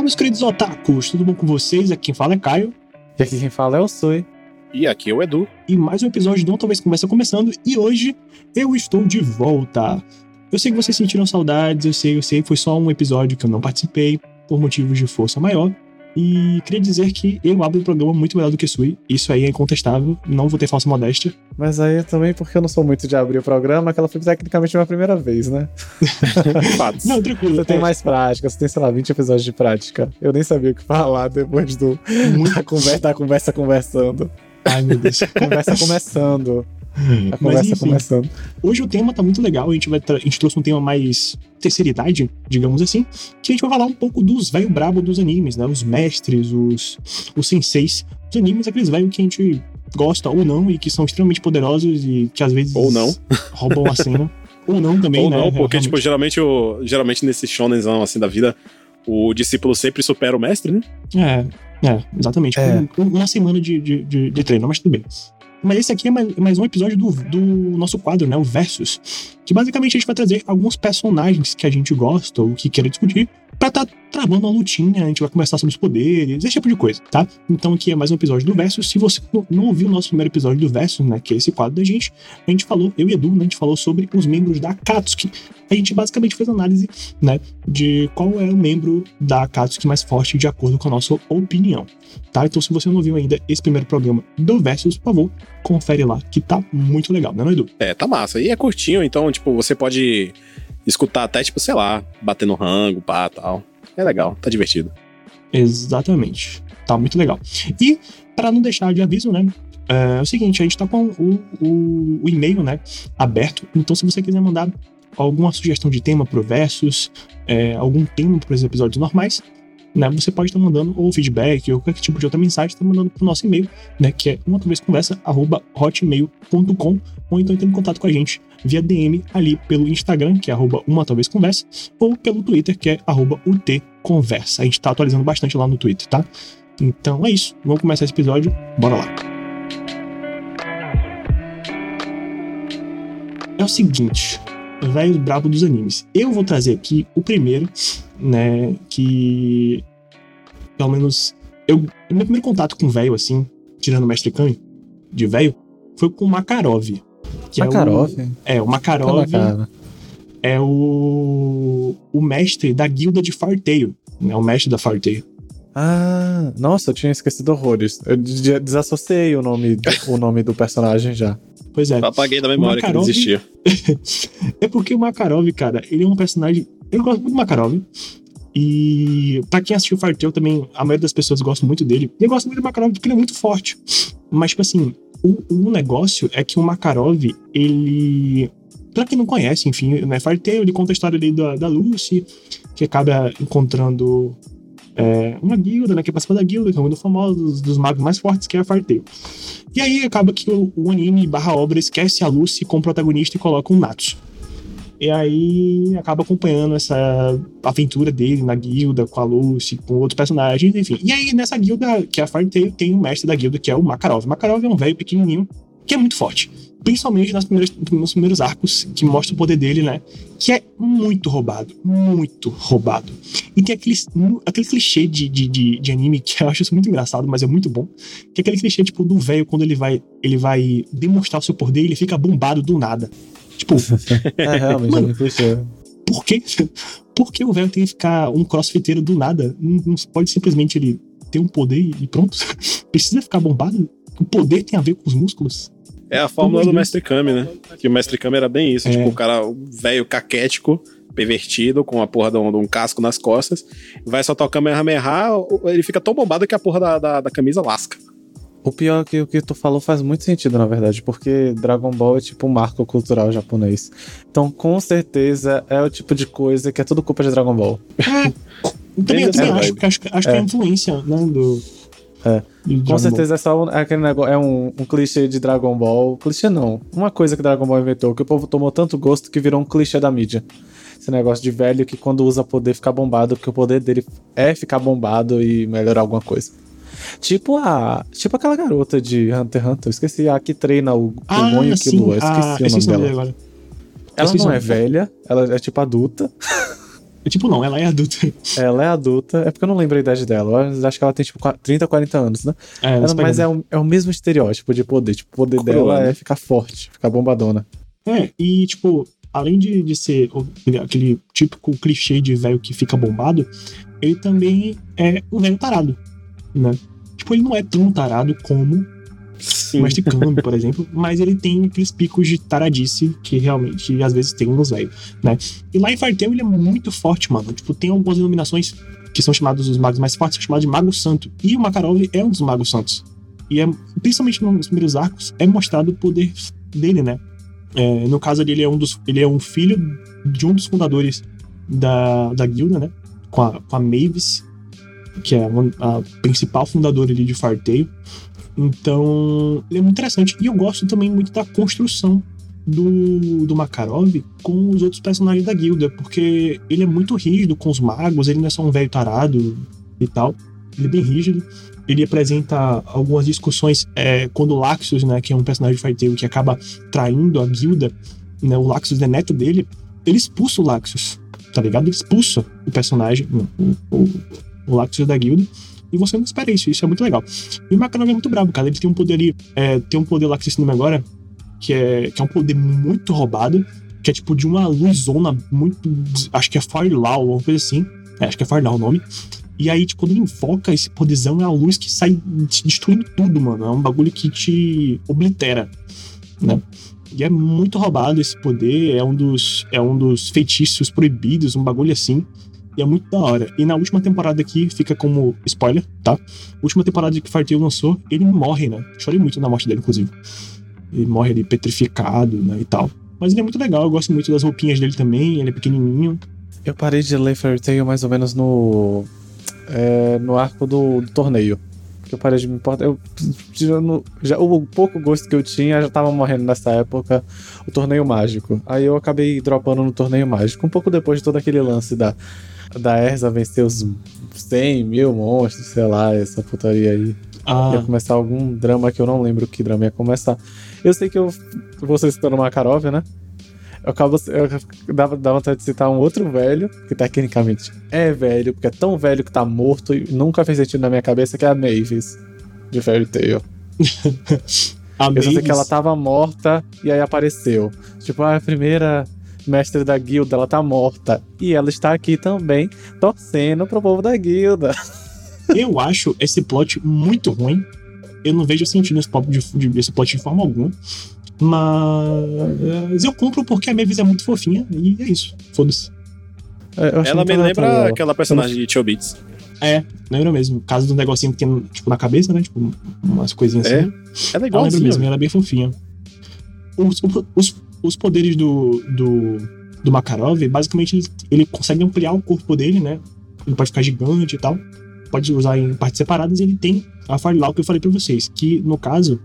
Fala, meus queridos otakus, tudo bom com vocês? Aqui quem fala é Caio. E aqui quem fala é o Sui. E aqui é o Edu. E mais um episódio do Talvez Conversa começando. E hoje eu estou de volta. Eu sei que vocês sentiram saudades, eu sei, eu sei, foi só um episódio que eu não participei, por motivos de força maior. E queria dizer que eu abro o programa muito melhor do que Sui. Isso aí é incontestável, não vou ter falsa modéstia. Mas aí também porque eu não sou muito de abrir o programa, aquela foi tecnicamente a minha primeira vez, né? Fatos. não, tranquilo. Você tem é. mais prática, você tem, sei lá, 20 episódios de prática. Eu nem sabia o que falar depois do. Muito... a conversa, a conversa conversando. Ai, meu Deus. conversa começando. A conversa Mas, enfim, começando. Hoje o tema tá muito legal. A gente, vai a gente trouxe um tema mais terceira idade, digamos assim. Que a gente vai falar um pouco dos velho brabo dos animes, né? Os mestres, os, os senseis dos animes, aqueles velhos que a gente gosta ou não e que são extremamente poderosos e que às vezes. Ou não. Roubam a cena. ou não também, ou né? Ou não, porque, tipo, geralmente, o, geralmente nesse shonenzão assim da vida, o discípulo sempre supera o mestre, né? É, é, exatamente. É. Uma semana de, de, de, de treino, mas tudo bem. Mas esse aqui é mais, mais um episódio do, do, nosso quadro, né? O Versus. Que basicamente a gente vai trazer alguns personagens que a gente gosta ou que quer discutir pra tá travando uma lutinha, a gente vai conversar sobre os poderes, esse tipo de coisa, tá? Então aqui é mais um episódio do Versus. Se você não ouviu o nosso primeiro episódio do Versus, né, que é esse quadro da gente, a gente falou, eu e Edu, né, a gente falou sobre os membros da Akatsuki. A gente basicamente fez análise, né, de qual é o membro da Akatsuki mais forte de acordo com a nossa opinião, tá? Então se você não viu ainda esse primeiro programa do Versus, por favor, confere lá, que tá muito legal, né, não, Edu? É, tá massa. E é curtinho, então, tipo, você pode escutar até, tipo, sei lá, batendo rango, pá, tal. É legal, tá divertido. Exatamente. Tá muito legal. E, para não deixar de aviso, né? É, é o seguinte, a gente tá com o, o, o e-mail, né, aberto. Então, se você quiser mandar alguma sugestão de tema pro Versus, é, algum tema para os episódios normais, né, você pode estar mandando ou feedback ou qualquer tipo de outra mensagem, está mandando para o nosso e-mail, né, que é uma vez conversa hotmail.com ou então entrando em contato com a gente via DM ali pelo Instagram, que é arroba uma talvez conversa, ou pelo Twitter, que é arroba utconversa. A gente está atualizando bastante lá no Twitter, tá? Então é isso. Vamos começar esse episódio. Bora lá. É o seguinte, velho brabo dos animes. Eu vou trazer aqui o primeiro, né, que pelo menos eu meu primeiro contato com velho assim, tirando o Mestre Kami de velho, foi com o Makarov. Que Makarov? É o, é, o Makarov é o, o mestre da guilda de Farteio, né, o mestre da Farteio. Ah, nossa, eu tinha esquecido horrores. Eu desassociei o nome, o nome do personagem já. Pois é. Eu apaguei da memória Makarov... que existia. é porque o Makarov, cara, ele é um personagem. Eu gosto muito do Makarov. E pra quem assistiu Fartel também, a maioria das pessoas gosta muito dele. E eu gosto muito do Makarov porque ele é muito forte. Mas, tipo assim, o, o negócio é que o Makarov, ele. Pra quem não conhece, enfim, né, Fartel, ele conta a história ali da, da Lucy, que acaba encontrando é, uma guilda, né, que participa da guilda, que é um dos famosos, dos magos mais fortes, que é a Farteu. E aí acaba que o, o anime barra obra esquece a Lucy como protagonista e coloca um Natsu. E aí acaba acompanhando essa aventura dele na guilda, com a Lucy, com outros personagens, enfim. E aí nessa guilda, que é a Fartale, tem o mestre da guilda, que é o Makarov. Makarov é um velho pequenininho que é muito forte. Principalmente nas primeiras, nos primeiros arcos, que mostra o poder dele, né? Que é muito roubado. Muito roubado. E tem aquele, aquele clichê de, de, de, de, anime que eu acho isso muito engraçado, mas é muito bom. Que é aquele clichê, tipo, do velho, quando ele vai, ele vai demonstrar o seu poder, ele fica bombado do nada. Tipo. é, realmente, mano, é clichê. Por quê? Por que o velho tem que ficar um crossfiteiro do nada? Não, não pode simplesmente ele ter um poder e pronto? Precisa ficar bombado? O poder tem a ver com os músculos? É a fórmula do Mestre Kami, né? Que o Mestre Kami era bem isso. É. Tipo, o cara velho caquético, pervertido, com a porra de um, de um, casco nas costas, vai soltar o Kamehameha, ele fica tão bombado que a porra da, da, da camisa lasca. O pior é que o que tu falou faz muito sentido, na verdade, porque Dragon Ball é tipo um marco cultural japonês. Então, com certeza, é o tipo de coisa que é tudo culpa de Dragon Ball. É, também, eu também acho, acho, acho é. que é influência, né, do é. Com certeza é só um, é aquele negócio, é um, um, clichê de Dragon Ball. Clichê não. Uma coisa que Dragon Ball inventou, que o povo tomou tanto gosto que virou um clichê da mídia. Esse negócio de velho que quando usa poder fica bombado, porque o poder dele é ficar bombado e melhorar alguma coisa. Tipo a. Tipo aquela garota de Hunter x Hunter. Eu esqueci a que treina o, ah, o Gon e o Killua. Esqueci ah, o nome dela. Agora. Ela não é velha, ela é tipo adulta. É, tipo, não, ela é adulta. Ela é adulta, é porque eu não lembro a idade dela. Eu acho que ela tem, tipo, 30, 40 anos, né? É, ela, mas é o, é o mesmo estereótipo de poder. Tipo, o poder Cruel, dela né? é ficar forte, ficar bombadona. É, e, tipo, além de, de ser aquele típico clichê de velho que fica bombado, ele também é um velho tarado, né? Tipo, ele não é tão tarado como Sim. o Mestre Kami, por exemplo, mas ele tem aqueles picos de taradice que realmente às vezes tem nos velhos, né? E lá em Fartel ele é muito forte, mano. Tipo, tem algumas iluminações que são chamados os magos mais fortes, são chamados de Mago Santo. E o Makarov é um dos Magos Santos. E é, principalmente nos primeiros arcos, é mostrado o poder dele, né? É, no caso ali, ele é um dos. Ele é um filho de um dos fundadores da, da guilda, né? Com a, com a Mavis, que é a principal fundadora ali de Farteio. Então, é muito interessante. E eu gosto também muito da construção do, do Makarov com os outros personagens da guilda, porque ele é muito rígido com os magos, ele não é só um velho tarado e tal. Ele é bem rígido. Ele apresenta algumas discussões é, quando o Laxus, né, que é um personagem de Farteio que acaba traindo a guilda, né, o Laxus é neto dele, ele expulsa o Laxus, tá ligado? Ele expulsa o personagem, o, o, o Laxus da guilda. E você não espera isso, isso é muito legal. E o Makarov é muito bravo, cara. Ele tem um poder ali, é, tem um poder lá que esse nome agora, que é, que é um poder muito roubado, que é tipo de uma luzona muito. Acho que é Firelaw, alguma coisa assim. É, acho que é Firelaw o nome. E aí, tipo, quando ele invoca esse poderzão, é a luz que sai destruindo tudo, mano. É um bagulho que te oblitera, né? E é muito roubado esse poder, é um dos, é um dos feitiços proibidos, um bagulho assim. E é muito da hora. E na última temporada aqui, fica como spoiler, tá? Última temporada que Farteio lançou, ele morre, né? Chorei muito na morte dele, inclusive. Ele morre ali petrificado, né? E tal. Mas ele é muito legal, eu gosto muito das roupinhas dele também, ele é pequenininho. Eu parei de ler Fairy Tail mais ou menos no. É, no arco do, do, torneio. Que eu parei de me importar. Eu, tirando, já, o pouco gosto que eu tinha já tava morrendo nessa época. O torneio mágico. Aí eu acabei dropando no torneio mágico. Um pouco depois de todo aquele lance da da Erza vencer os 100 mil monstros, sei lá, essa putaria aí. Ah. Ia começar algum drama que eu não lembro que drama ia começar. Eu sei que eu. Você citando Makarov, né? Eu acabo. Eu, dava, dava vontade de citar um outro velho, que tecnicamente é velho, porque é tão velho que tá morto e nunca fez sentido na minha cabeça, que é a Mavis, de Fairy Tail. a eu Mavis... sei que ela tava morta e aí apareceu. Tipo, a primeira mestre da guilda, ela tá morta. E ela está aqui também, torcendo pro povo da guilda. Eu acho esse plot muito ruim. Eu não vejo sentido nesse plot de, de, plot de forma alguma. Mas eu compro porque a Mavis é muito fofinha e é isso. Foda-se. É, ela me lembra aquela personagem de Chobits. É, lembra mesmo. Caso do negocinho que tem, tipo, na cabeça, né? Tipo, umas coisinhas é. assim. Ela é igual Ela lembra mesmo, ela é bem fofinha. Os, os, os poderes do, do, do Makarov, basicamente, ele, ele consegue ampliar o corpo dele, né? Ele pode ficar gigante e tal. Pode usar em partes separadas e ele tem a Firelaw que eu falei pra vocês. Que, no caso,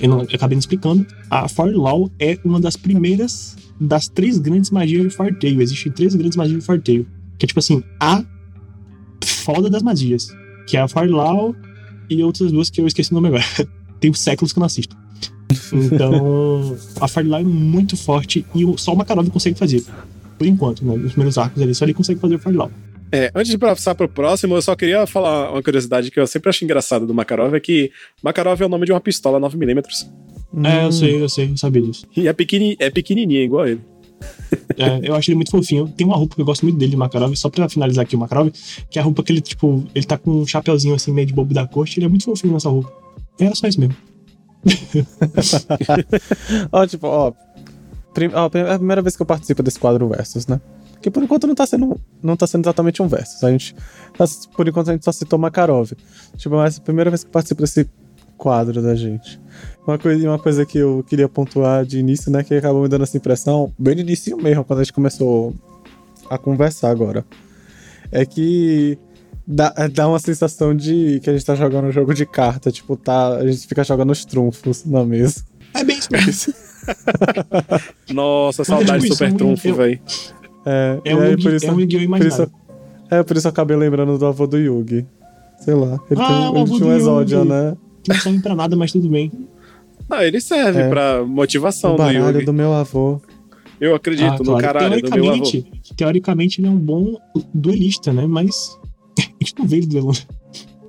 eu, não, eu acabei não explicando, a Firelaw é uma das primeiras das três grandes magias de Farteio. Existem três grandes magias de Farteio. Que é tipo assim, a foda das magias. Que é a Firelaw e outras duas que eu esqueci o nome agora. Tem séculos que eu não assisto. Então, a Firelight é muito forte e só o Makarov consegue fazer. Por enquanto, né? Nos primeiros arcos ali, só ele consegue fazer o Firelight. É, antes de passar pro próximo, eu só queria falar uma curiosidade que eu sempre acho engraçada do Makarov, é que Makarov é o nome de uma pistola 9mm. É, eu sei, eu sei, eu sabia disso. E é, pequeni, é pequenininha, igual ele. É, eu acho ele muito fofinho. Tem uma roupa que eu gosto muito dele, de Makarov, só pra finalizar aqui o Makarov, que é a roupa que ele, tipo, ele tá com um chapeuzinho assim, meio de bobo da corte, ele é muito fofinho nessa roupa. Era só isso mesmo. ó, tipo, ó, prim, ó, é a primeira vez que eu participo desse quadro Versus, né? Que por enquanto não tá sendo, não tá sendo exatamente um Versus. A gente, tá, por enquanto a gente só citou Makarov. Tipo, mas é a primeira vez que eu participo desse quadro da gente. Uma coisa, uma coisa que eu queria pontuar de início, né, que acabou me dando essa impressão, bem no início mesmo, quando a gente começou a conversar agora, é que dá, dá uma sensação de que a gente tá jogando um jogo de carta, tipo, tá, a gente fica jogando os trunfos na mesa. É bem isso mesmo. Nossa, saudade de Super Trunfo, velho. É, é, um, aí, por isso, é um Yu-Gi-Oh! imaginário. É, por isso eu acabei lembrando do avô do Yugi. Sei lá, ele, ah, tem, ele tinha um Exódia, né? Que não serve pra nada, mas tudo bem. Ah, ele serve é. pra motivação o do Yugi. do meu avô. Eu acredito ah, no caralho do meu avô. Teoricamente, ele é um bom duelista, né? Mas a gente não vê ele duelando.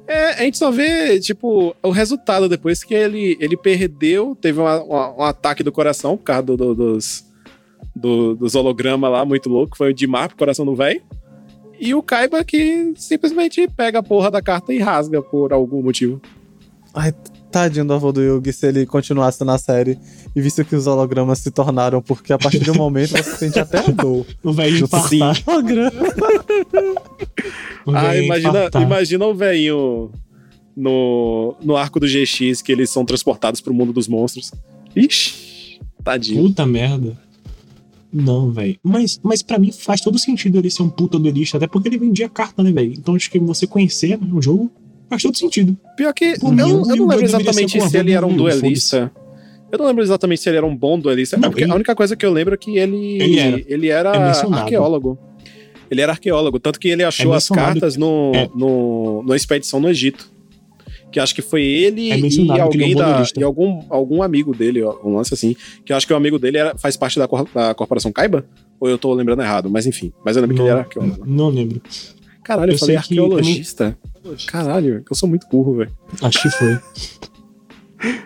É, a gente só vê, tipo, o resultado depois que ele, ele perdeu, teve uma, uma, um ataque do coração por causa do, do, dos, do, dos hologramas lá, muito louco. Foi o Dimar pro coração do velho. E o Kaiba que simplesmente pega a porra da carta e rasga por algum motivo. Ai, tadinho do avô do Yugi se ele continuasse na série e visse que os hologramas se tornaram, porque a partir de um momento você sente até a dor. O velho holograma. ah, imagina, imagina o velhinho no, no arco do GX que eles são transportados pro mundo dos monstros. Ixi, tadinho. Puta merda. Não, velho. Mas, mas para mim faz todo sentido ele ser um puta duelista, até porque ele vendia carta, né, velho? Então acho que você conhecer né, o jogo faz todo sentido. Pior que eu, eu, eu não lembro exatamente se ele era um duelista. Eu não lembro exatamente se ele era um bom duelista. Não, porque ele... a única coisa que eu lembro é que ele, ele era, ele era é arqueólogo. Ele era arqueólogo, tanto que ele achou é as cartas no, é. no, no expedição no Egito. Que acho que foi ele é e é alguém da. E algum, algum amigo dele, um lance assim. Que eu acho que o amigo dele era, faz parte da, da corporação Kaiba? Ou eu tô lembrando errado? Mas enfim. Mas eu lembro não, que ele era arqueólogo. Não lembro. Caralho, eu, eu falei arqueologista. Que... Caralho, eu sou muito burro, velho. Acho que foi.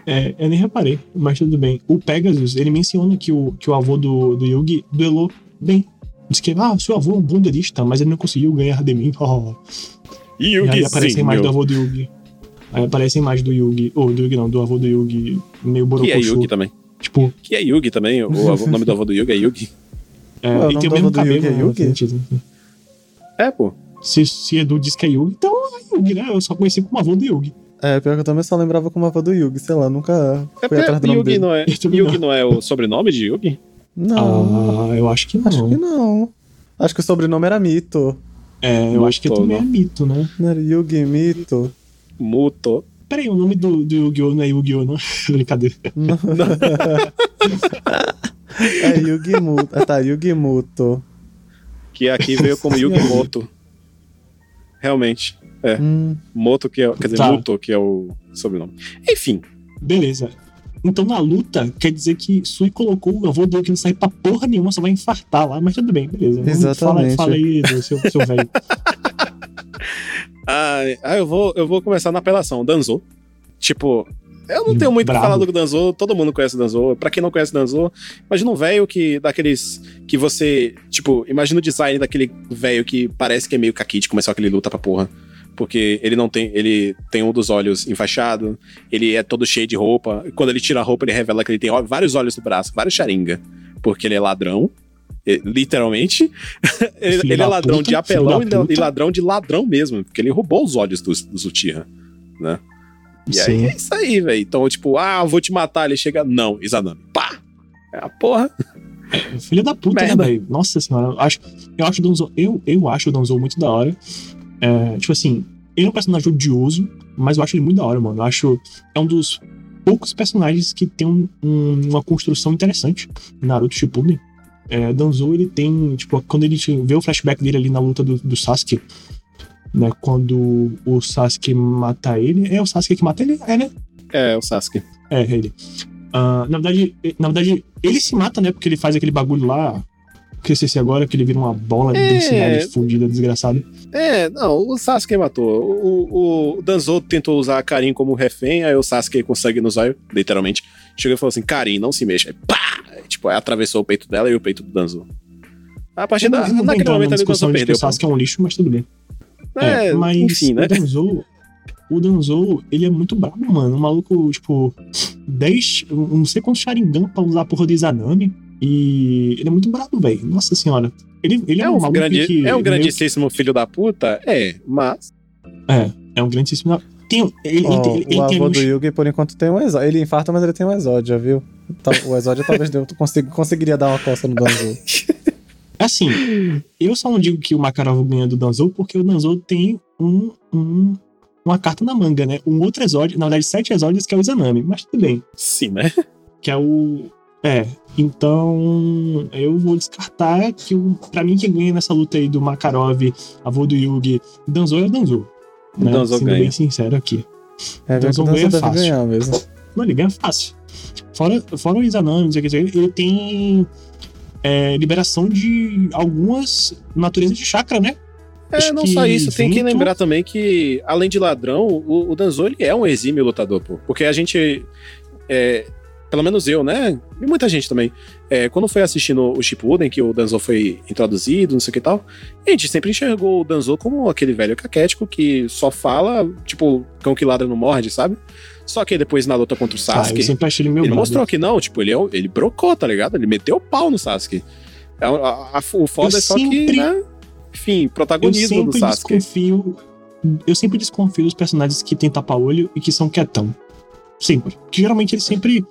É, eu nem reparei, mas tudo bem. O Pegasus, ele menciona que o, que o avô do, do Yugi duelou bem. Diz que, ah, seu avô é um bom duelista, mas ele não conseguiu ganhar de mim. Oh. E aí aparece mais do avô do Yugi. Aí aparece mais do Yugi. Ou do Yugi não, do avô do Yugi, meio borocochô. Que é Yugi também. Tipo... Que é Yugi também, o, avô, o nome do avô do Yugi é Yugi. É, é e tem o mesmo cabelo. É, Yugi? é, pô. Se, se Edu diz que é Yugi, então é Yugi, né? Eu só conheci como avô do Yugi. É, pior que eu também só lembrava como avô do Yugi, sei lá, nunca é fui atrás do nome Yugi dele. Não é, Yugi não é o sobrenome de Yugi? Não. Ah, eu acho que não. Acho que não. Acho que o sobrenome era Mito. É, eu acho que também não. é Mito, né? Não era Yugi Mito. Muto. Peraí, o nome do, do Yu-Gi-Oh! não é Yu-Gi-Oh! não? Brincadeira. Não. é Yugi Muto. Ah, tá, Yugi Muto. Que aqui veio como Yugi Moto. Realmente. É. Hum. Moto, que é. Quer dizer, tá. Muto, que é o sobrenome. Enfim. Beleza. Então na luta, quer dizer que Sui colocou o avô dele que não sai pra porra nenhuma, só vai infartar lá, mas tudo bem, beleza. Exatamente. Fala, fala aí do seu, seu velho. ah, eu vou, eu vou começar na apelação. Danzo. Tipo, eu não tenho muito o que falar do Danzo, todo mundo conhece o Danzo. Pra quem não conhece o Danzo, imagina um velho que, daqueles, que você, tipo, imagina o design daquele velho que parece que é meio caquite, começou aquele luta pra porra porque ele não tem. Ele tem um dos olhos enfaixado, ele é todo cheio de roupa. Quando ele tira a roupa, ele revela que ele tem vários olhos no braço, vários charinga. Porque ele é ladrão. Literalmente. ele, ele é ladrão puta, de apelão e ladrão de ladrão mesmo. Porque ele roubou os olhos do, do Zutira, né? E Sim. aí é isso aí, velho. Então, tipo, ah, vou te matar. Ele chega, não, Izanami. Pá! É a porra. Filho da puta, né, velho? Nossa senhora. Eu acho, eu acho o Donzo, eu, eu acho o Donzo muito da hora. É, tipo assim, ele é um personagem odioso, mas eu acho ele muito da hora, mano. Eu acho. É um dos poucos personagens que tem um, um, uma construção interessante. Naruto Shippuden. É, Danzo, ele tem. Tipo, quando gente vê o flashback dele ali na luta do, do Sasuke, né? Quando o Sasuke mata ele. É o Sasuke que mata ele? É, né? É, é o Sasuke. É, ele. Uh, na verdade, na verdade, ele se mata, né? Porque ele faz aquele bagulho lá esqueci agora, que ele vira uma bola é... densidade fundida, desgraçado. É, não, o Sasuke matou. O, o Danzo tentou usar a Karin como refém, aí o Sasuke consegue no zóio, literalmente. Chegou e falou assim: Karin, não se mexa. Aí, pá! Tipo, aí atravessou o peito dela e o peito do Danzo. A partir da, naquele momento ali o Danzo perdeu. O Sasuke é um lixo, mas tudo bem. É, é mas enfim, né? O Danzo, o Danzo, ele é muito brabo, mano. O maluco, tipo, 10, não sei quantos Sharingan pra usar a porra do Izanami. E ele é muito brabo, velho. Nossa senhora. Ele, ele é, é um, um grande, que, É um grandíssimo que... filho da puta? É, mas. É, é um grandíssimo. Tem, ele, oh, ele, ele, o avô do Yugi, por enquanto, tem um exódio. Ele infarta, mas ele tem um exódio, já viu? O exódio talvez deu, consegui, conseguiria dar uma costa no Danzo. Assim, eu só não digo que o Makarov ganha do Danzo porque o Danzo tem um, um, uma carta na manga, né? Um outro exódio, na verdade, sete exódios que é o Izanami, mas tudo bem. Sim, né? Que é o, é, então eu vou descartar que o, pra mim quem ganha nessa luta aí do Makarov, avô do Yugi, Danzo é o Danzo. Né? Danzo Sendo ganha. bem sincero aqui. É, Danzo ganha fácil. Ganhar mesmo. Não, ele ganha fácil. Fora, fora o Izanami, ele tem é, liberação de algumas naturezas de chakra, né? É, Acho não só isso, tem que lembrar também que, além de ladrão, o, o Danzo ele é um exímio lutador, pô. Porque a gente. É, pelo menos eu, né? E muita gente também. É, quando foi assistindo o Shippuden, que o Danzo foi introduzido, não sei o que tal, a gente sempre enxergou o Danzo como aquele velho caquético que só fala, tipo, cão que ladra não morde, sabe? Só que depois na luta contra o ah, Sasuke, ah, ele, ele mostrou que não, tipo, ele, é ele brocou, tá ligado? Ele meteu o pau no Sasuke. A, a, a, o foda eu é só sempre... que, né? Enfim, protagonismo do Sasuke. Desconfio, eu sempre desconfio dos personagens que tem tapa-olho e que são quietão. Sempre. Porque geralmente eles sempre.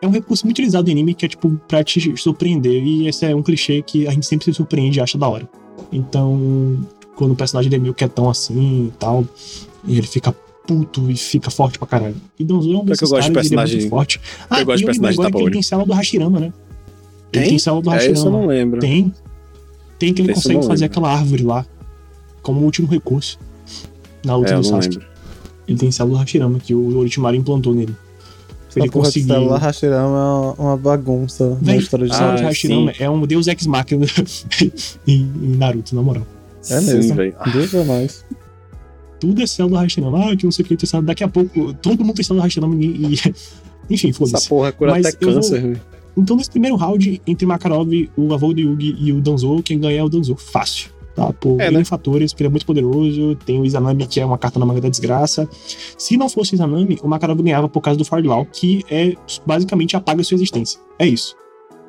É um recurso muito utilizado em anime que é tipo pra te surpreender. E esse é um clichê que a gente sempre se surpreende e acha da hora. Então, quando o personagem é meio quietão assim e tal, e ele fica puto e fica forte pra caralho. E é um desses caras, de personagem... ele é forte. Ah, eu gosto de personagem agora que ele tem célula do Hashirama, né? Tem? Ele tem célula do Hashirama. É, isso eu não lembro. Tem. Tem que ele Esse consegue fazer aquela árvore lá, como último recurso, na luta é, do Sasuke. Lembro. Ele tem célula Hashirama, que o Orochimaru implantou nele. Ele conseguiu. Célula Hashirama é uma bagunça Véi, na história de ah, Célula Hashirama sim. é um deus ex-máquina em, Naruto, na moral. É mesmo, velho. Deus é mais. Tudo é célula Hashirama. Ah, que não sei o que, tem Daqui a pouco, todo mundo tem célula Hashirama e... e enfim, foda-se. Essa porra cura Mas até câncer, velho. Vou... Então, nesse primeiro round, entre Makarov, o avô do Yugi e o Danzo, quem ganha é o Danzo. Fácil. Tá? Por é, né? fatores, porque ele é muito poderoso. Tem o Izanami, que é uma carta na manga da desgraça. Se não fosse o Izanami, o Makarov ganhava por causa do Fardlau, que é basicamente apaga sua existência. É isso.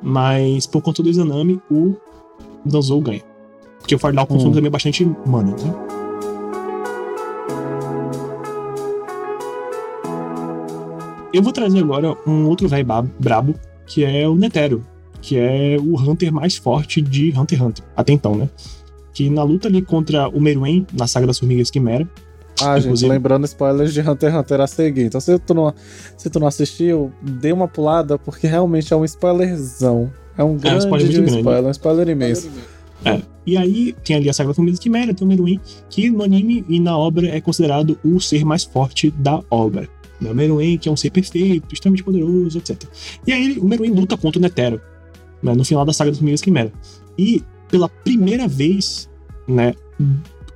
Mas por conta do Izanami, o Danzo ganha. Porque o Fardlau consome hum. também bastante mana, né? Eu vou trazer agora um outro velho brabo, que é o Netero, que é o Hunter mais forte de Hunter x Hunter, até então, né? Que na luta ali contra o Meruem, na saga das Formigas Quimera. Ah, gente, lembrando spoilers de Hunter x Hunter a seguir. Então, se tu, não, se tu não assistiu, dê uma pulada, porque realmente é um spoilerzão. É um grande, é um spoiler, muito grande. spoiler, um spoiler imenso. É. E aí tem ali a saga das Formigas Quimera, tem o Meruem, que no anime e na obra é considerado o ser mais forte da obra. Né? O Meruem, que é um ser perfeito, extremamente poderoso, etc. E aí o Meruem luta contra o Netero, né? no final da saga das Formigas Quimera. E pela primeira vez, né,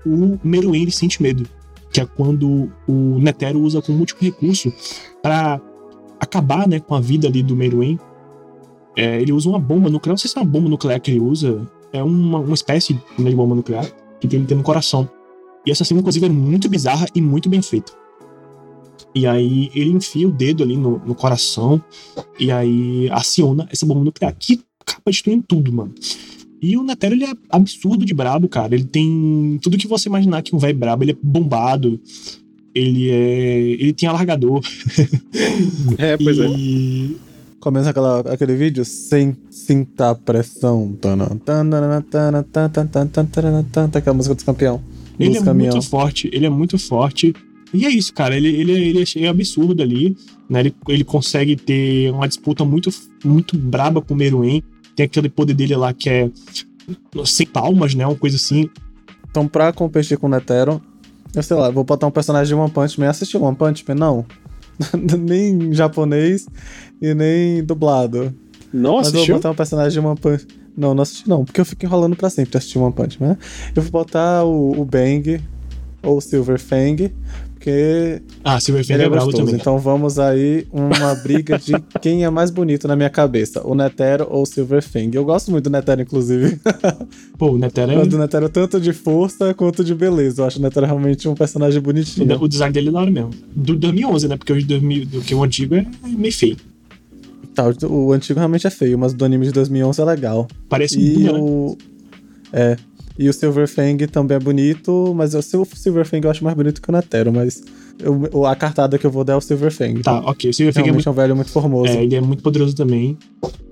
o Meruem sente medo, que é quando o Netero usa como último recurso para acabar, né, com a vida ali do Meruem. É, ele usa uma bomba nuclear, não sei se é uma bomba nuclear que ele usa, é uma, uma espécie né, de bomba nuclear que tem, tem no coração. E essa cena, inclusive, é muito bizarra e muito bem feita. E aí ele enfia o dedo ali no, no coração e aí aciona essa bomba nuclear que acaba destruindo tudo, mano. E o Netero, ele é absurdo de brabo, cara. Ele tem tudo que você imaginar que um velho brabo. Ele é bombado. Ele é. Ele tem alargador. É, pois e... é. Começa aquela, aquele vídeo sem sinta pressão. Aquela música dos campeão. Ele é muito forte. Ele é muito forte. E é isso, cara. Ele, ele, ele é absurdo ali. Né? Ele, ele consegue ter uma disputa muito, muito braba com o Meruem. Tem aquele poder dele lá que é sem palmas, né? Uma coisa assim. Então, pra competir com o Netero, eu sei lá, vou botar um personagem de One Punch Man. Assistiu One Punch Man? Não. nem em japonês e nem dublado. Não assistiu? Mas eu vou botar um personagem de One Punch Não, não assisti não, porque eu fico enrolando pra sempre assistir One Punch Man. Eu vou botar o, o Bang ou o Silver Fang, porque. Ah, Silverfang é, é bravo também. Então vamos aí uma briga de quem é mais bonito na minha cabeça, o Netero ou o Silverfang. Eu gosto muito do Netero, inclusive. Pô, o Netero é. Eu do Netero tanto de força quanto de beleza. Eu acho o Netero realmente um personagem bonitinho. O, o design dele é da hora mesmo. Do 2011, né? Porque hoje 2000, do que o antigo é meio feio. Tá, o, o antigo realmente é feio, mas do anime de 2011 é legal. Parece e um o... É, e o Silverfang também é bonito, mas o Silverfang eu acho mais bonito que o Netero, mas eu, a cartada que eu vou dar é o Silverfang. Tá, ok. O Silverfang é, muito... é um velho muito formoso. É, ele é muito poderoso também.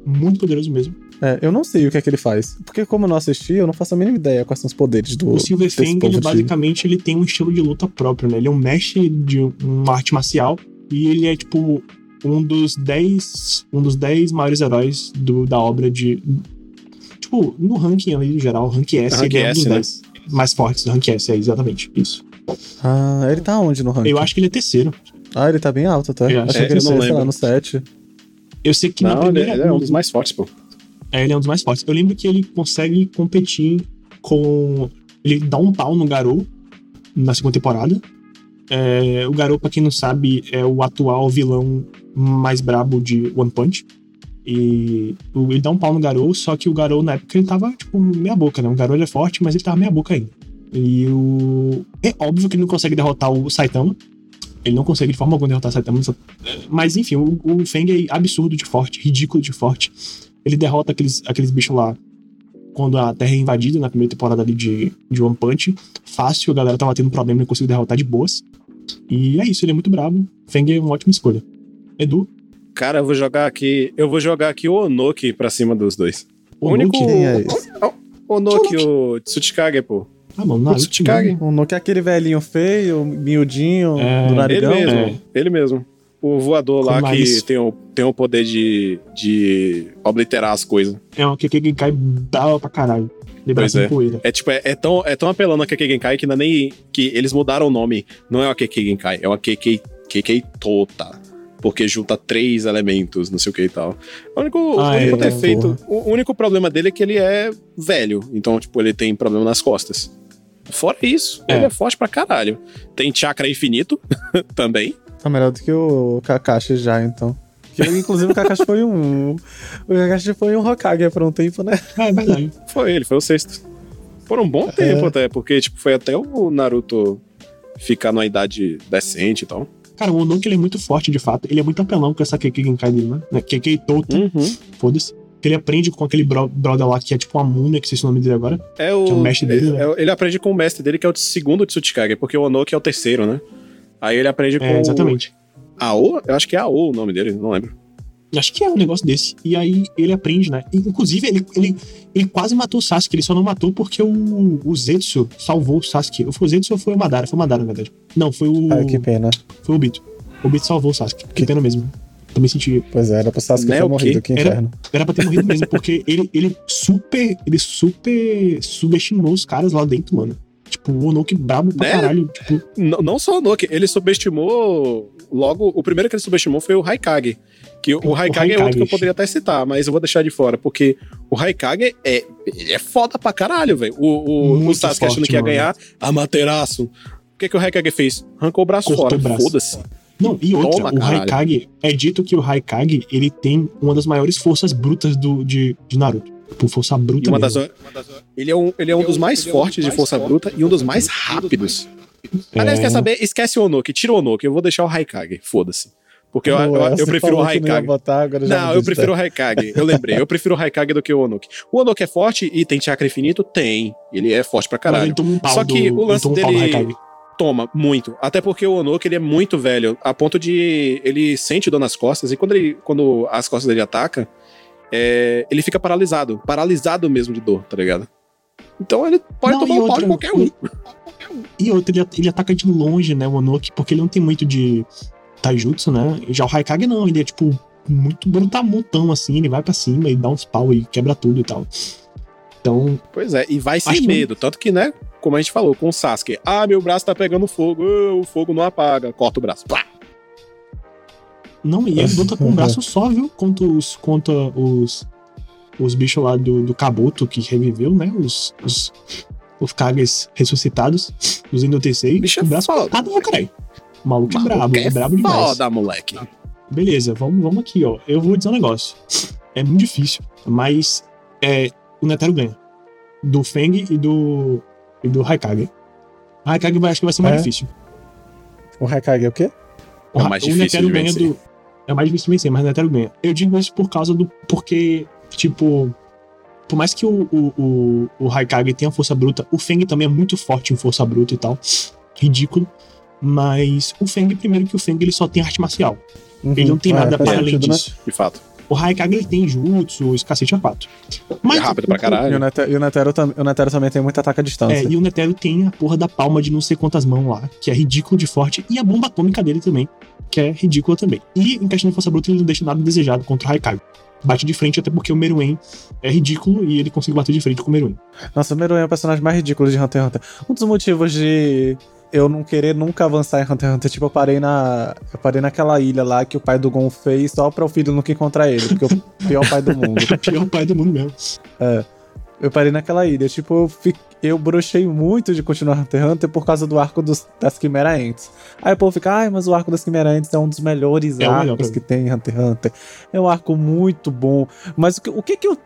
Muito poderoso mesmo. É, eu não sei o que é que ele faz. Porque como eu não assisti, eu não faço a mínima ideia quais são os poderes do O Silverfang, ele basicamente ele tem um estilo de luta próprio, né? Ele é um mestre de uma arte marcial e ele é tipo um dos 10 um dos 10 maiores heróis do, da obra de tipo, no ranking ali, no geral, rank S, rank ele é um dos 10 né? mais fortes do rank S, é exatamente isso. Ah, ele tá onde no ranking? Eu acho que ele é terceiro. Ah, ele tá bem alto, tá? Eu Achei é, que ele ia sei lá, no 7. Eu sei que não, na primeira... Ele é um dos mais fortes, pô. É, ele é um dos mais fortes. Eu lembro que ele consegue competir com. Ele dá um pau no Garou na segunda temporada. É, o Garou, pra quem não sabe, é o atual vilão mais brabo de One Punch. E ele dá um pau no Garou, só que o Garou na época ele tava, tipo, meia boca, né? O Garou ele é forte, mas ele tava meia boca ainda. E o. É óbvio que ele não consegue derrotar o Saitama. Ele não consegue de forma alguma derrotar o Saitama. Mas enfim, o, o Feng é absurdo de forte, ridículo de forte. Ele derrota aqueles, aqueles bichos lá quando a Terra é invadida na primeira temporada ali de, de One Punch. Fácil, a galera tava tendo problema e conseguiu derrotar de boas. E é isso, ele é muito bravo. Feng é uma ótima escolha. Edu? Cara, eu vou jogar aqui. Eu vou jogar aqui o Onoki pra cima dos dois. O, o único. Quem é esse? O Onoki, o Tsuchikage, pô. Ah, mano, Naruto. Tsuchikage. O Onoki é aquele velhinho feio, miudinho, é, do narigão. Ele mesmo, é. ele mesmo. O voador lá que tem o, tem o poder de, de obliterar as coisas. É um Genkai brava pra caralho. Pois é. Poeira. É tipo, é, é, tão, é tão apelando a Keke Genkai que não é nem. que eles mudaram o nome. Não é uma Keke Genkai, é uma Keke, Keke Tota porque junta três elementos, não sei o que e tal. O único, ah, o único é, defeito, o único problema dele é que ele é velho, então, tipo, ele tem problema nas costas. Fora isso, é. ele é forte pra caralho. Tem chakra infinito também. Tá melhor do que o Kakashi já, então. Que, inclusive o Kakashi foi um. O Kakashi foi um Hokage por um tempo, né? É verdade. Foi, ele foi o sexto. Por um bom é. tempo até, porque, tipo, foi até o Naruto ficar numa idade decente e tal. Cara, o Onoki ele é muito forte, de fato. Ele é muito apelão com essa Keke Genkai dele, né? Keke Tota. Uhum. Foda-se. Ele aprende com aquele bro brother lá que é tipo uma múmia, que sei se o nome dele agora. É o, que é o mestre dele, é, né? Ele aprende com o mestre dele, que é o segundo Tsutsikage, porque o Onoki é o terceiro, né? Aí ele aprende com. É, exatamente. Ao? Eu acho que é Ao o nome dele, não lembro. Acho que é um negócio desse. E aí ele aprende, né? Inclusive, ele, ele, ele quase matou o Sasuke, ele só não matou porque o, o Zetsu salvou o Sasuke. Foi o Zetsu ou foi o Madara? Foi o Madara, na verdade. Não, foi o. Ah, que pena. Foi o Bito. O Bito salvou o Sasuke. Que pena mesmo. Também senti. Pois é, era pro Sasuke ter morrido, que inferno. Era, era pra ter morrido mesmo, porque ele, ele super. Ele super subestimou os caras lá dentro, mano. Tipo, o Onoki brabo pra né? caralho. Tipo... Não, não só o Onoki, ele subestimou. Logo, o primeiro que ele subestimou foi o Haikage. Que o, o Haikage, é outro que eu poderia até citar, mas eu vou deixar de fora, porque o Haikage é, é foda pra caralho, velho. O, o, o Sasuke forte, achando que ia mano. ganhar Amaterasu. O que, que o Haikage fez? Arrancou o braço Cortou fora. Foda-se. Não, e outra, Toma, o Haikage, é dito que o Haikage, ele tem uma das maiores forças brutas do, de, de Naruto. Por força bruta uma das, uma das, ele, é um, ele é um dos mais fortes de força bruta e um dos mais rápidos. É... Aliás, quer saber? Esquece o Onoki, tira o Onoki, eu vou deixar o Haikage, foda-se. Porque eu, eu, eu prefiro o Haikage. Botar, não, eu prefiro o Haikage. Eu lembrei. Eu prefiro o Haikage do que o Onoki. O Onoki é forte e tem chakra infinito? Tem. Ele é forte pra caralho. Um Só que do, o lance dele toma muito. Até porque o Onoki ele é muito velho, a ponto de ele sente dor nas costas e quando ele quando as costas dele atacam, é, ele fica paralisado, paralisado mesmo de dor, tá ligado? Então ele pode não, tomar um pau de qualquer um. E outro, ele, ele ataca de longe, né, o Onoki, porque ele não tem muito de taijutsu, né? Já o Haikage não, ele é tipo muito brutamutão assim, ele vai para cima e dá uns pau e quebra tudo e tal. Então. Pois é, e vai sem medo. Que... Tanto que, né, como a gente falou, com o Sasuke. Ah, meu braço tá pegando fogo. Oh, o fogo não apaga. Corta o braço. Plá. Não, e ele luta com um braço só, viu? Contra os. Contra os. Os bichos lá do, do Kabuto que reviveu, né? Os. Os, os Kages ressuscitados. Os Endotensei. Bicho o braço é cortado, cara. O maluco é brabo, é, é brabo demais. Foda, moleque. Beleza, vamos, vamos aqui, ó. Eu vou dizer um negócio. É muito difícil, mas é, o Netero ganha. Do Feng e do. e do Haikage. O Haikage vai, acho que vai ser mais é. difícil. O Haikage é o quê? O, é mais o Netero ganha do. É mais difícil de vencer, mas o Netero ganha. Eu digo isso por causa do. Porque, tipo. Por mais que o, o, o, o Haikage tenha força bruta, o Feng também é muito forte em força bruta e tal. Ridículo. Mas o Feng, primeiro que o Feng ele só tem arte marcial. Uhum, ele não tem é, nada para além né? disso. Né? De fato. O Haikage ele tem jutsu, os cacete a quatro. Mas, é rápido pra caralho. E o Netero, e o Netero, o Netero também tem muito ataque à distância. É, e o Netero tem a porra da palma de não sei quantas mãos lá, que é ridículo de forte, e a bomba atômica dele também, que é ridícula também. E em questão de força bruta, ele não deixa nada desejado contra o Haikage. Bate de frente, até porque o Meruem é ridículo e ele consegue bater de frente com o Meruem. Nossa, o Meruem é o personagem mais ridículo de Hunter x Hunter. Um dos motivos de eu não querer nunca avançar em Hunter x Hunter. Tipo, eu parei na. Eu parei naquela ilha lá que o pai do Gon fez só pra o filho nunca encontrar ele, porque é o pior pai do mundo. o pior pai do mundo mesmo. É. Eu parei naquela ilha. Tipo, eu, fiquei, eu brochei muito de continuar Hunter x Hunter por causa do arco dos, das Quimera Ants. Aí o povo fica, ai, mas o arco das Quimera Ants é um dos melhores é arcos melhor que tem em Hunter x Hunter. É um arco muito bom. Mas o que, o que, que eu